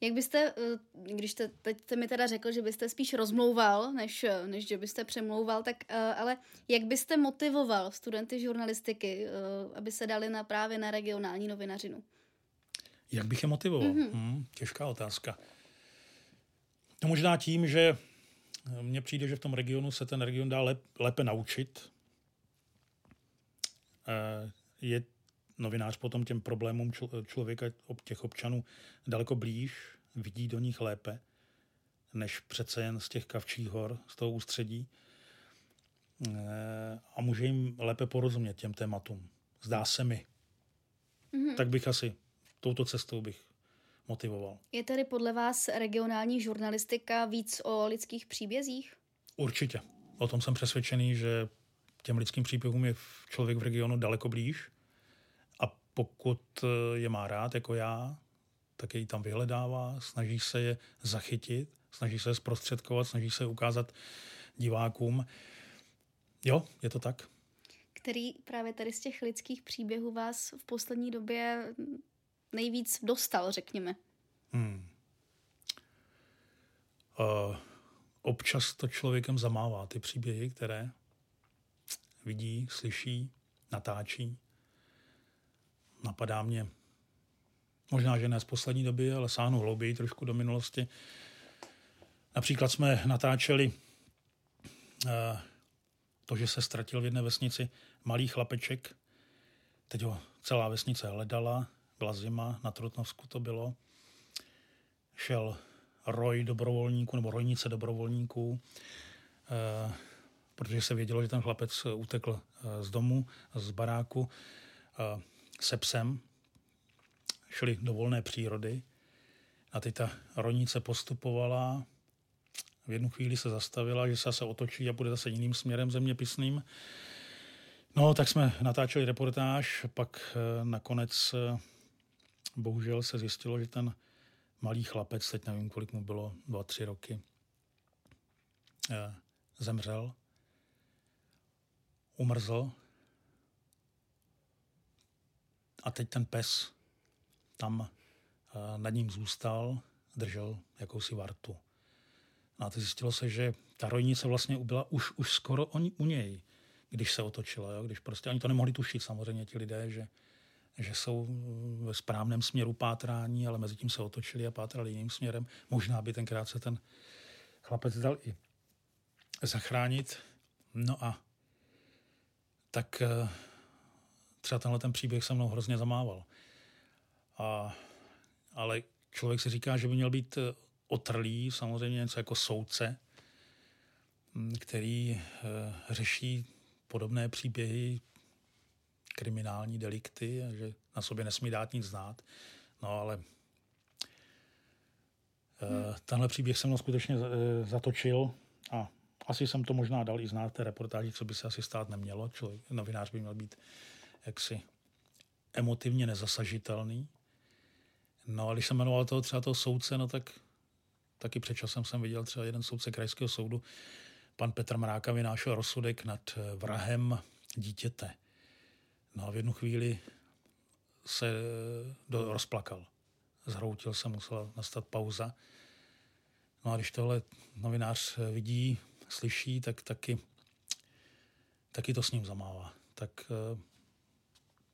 Jak byste, eh, když jste, teď jste mi teda řekl, že byste spíš rozmlouval, než, než že byste přemlouval, tak eh, ale jak byste motivoval studenty žurnalistiky, eh, aby se dali na právě na regionální novinařinu? Jak bych je motivoval? Mm-hmm. Hmm, těžká otázka. To možná tím, že mně přijde, že v tom regionu se ten region dá lep, lépe naučit. Je novinář potom těm problémům člověka, těch občanů daleko blíž, vidí do nich lépe, než přece jen z těch kavčích hor, z toho ústředí. Eh, a může jim lépe porozumět těm tématům. Zdá se mi. Mm-hmm. Tak bych asi touto cestou bych motivoval. Je tedy podle vás regionální žurnalistika víc o lidských příbězích? Určitě. O tom jsem přesvědčený, že těm lidským příběhům je člověk v regionu daleko blíž pokud eh, je má rád jako já, tak jej tam vyhledává, snaží se je zachytit, snaží se je zprostředkovat, snaží se je ukázat divákům. Jo, je to tak. Který právě tady z těch lidských příběhů vás v poslední době nejvíc dostal, řekněme? Hmm. Uh, občas to člověkem zamává, ty příběhy, které vidí, slyší, natáčí. Napadá mě, možná, že ne z poslední doby, ale sáhnu hlouběji trošku do minulosti. Například jsme natáčeli uh, to, že se ztratil v jedné vesnici malý chlapeček. Teď ho celá vesnice hledala, byla zima, na Trutnovsku to bylo. Šel roj dobrovolníků nebo rojnice dobrovolníků, uh, protože se vědělo, že ten chlapec utekl uh, z domu, z baráku se psem. Šli do volné přírody a teď ta rojnice postupovala v jednu chvíli se zastavila, že se zase otočí a bude zase jiným směrem zeměpisným. No, tak jsme natáčeli reportáž, pak eh, nakonec eh, bohužel se zjistilo, že ten malý chlapec, teď nevím, kolik mu bylo, dva, tři roky, eh, zemřel, umrzl a teď ten pes tam nad ním zůstal, držel jakousi vartu. A to zjistilo se, že ta rojnice vlastně byla už, už skoro on, u něj, když se otočila. Jo? Když prostě oni to nemohli tušit samozřejmě ti lidé, že, že jsou ve správném směru pátrání, ale mezi tím se otočili a pátrali jiným směrem. Možná by tenkrát se ten chlapec dal i zachránit. No a tak eh, třeba tenhle ten příběh se mnou hrozně zamával. A, ale člověk si říká, že by měl být eh, otrlý, samozřejmě něco jako soudce, mm, který eh, řeší podobné příběhy, kriminální delikty a že na sobě nesmí dát nic znát. No ale hmm. tenhle příběh jsem skutečně eh, zatočil a asi jsem to možná dal i znát té reportáži, co by se asi stát nemělo. Člověk, novinář by měl být jaksi emotivně nezasažitelný. No a když jsem jmenoval toho třeba toho soudce, no tak Taky před časem jsem viděl třeba jeden soudce krajského soudu, pan Petr Mráka vynášel rozsudek nad eh, vrahem dítěte. No a v jednu chvíli se eh, do, rozplakal. Zhroutil se, musela nastat pauza. No a když tohle novinář eh, vidí, slyší, tak taky, taky to s ním zamává. Tak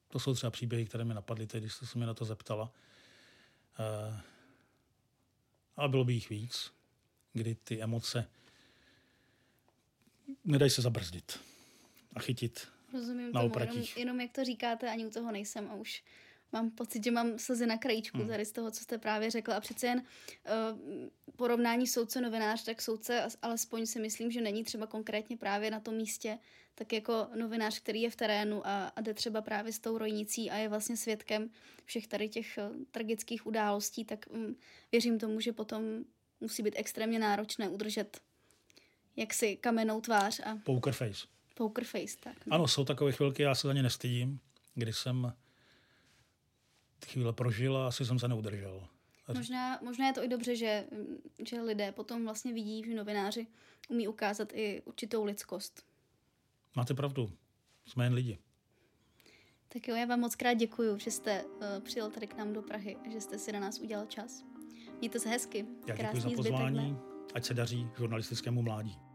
to jsou třeba příběhy, které mi napadly teď, když jste se mě na to zeptala. Ale bylo by jich víc, kdy ty emoce nedají se zabrzdit a chytit Rozumím na tomu, jenom, jenom jak to říkáte, ani u toho nejsem a už mám pocit, že mám slzy na krajíčku hmm. tady z toho, co jste právě řekl. A přece jen uh, porovnání soudce novinář, tak soudce alespoň si myslím, že není třeba konkrétně právě na tom místě, tak jako novinář, který je v terénu a, a jde třeba právě s tou rojnicí a je vlastně svědkem všech tady těch uh, tragických událostí, tak um, věřím tomu, že potom musí být extrémně náročné udržet jaksi kamenou tvář. A... Poker face. Poker face, tak. No. Ano, jsou takové chvilky, já se za ně nestydím, kdy jsem chvíle prožil a asi jsem se neudržel. Možná, možná je to i dobře, že, že lidé potom vlastně vidí, že novináři umí ukázat i určitou lidskost. Máte pravdu, jsme jen lidi. Tak jo, já vám moc krát děkuji, že jste uh, přijel tady k nám do Prahy a že jste si na nás udělal čas. Mějte se hezky. Já děkuji za pozvání, ať se daří žurnalistickému mládí.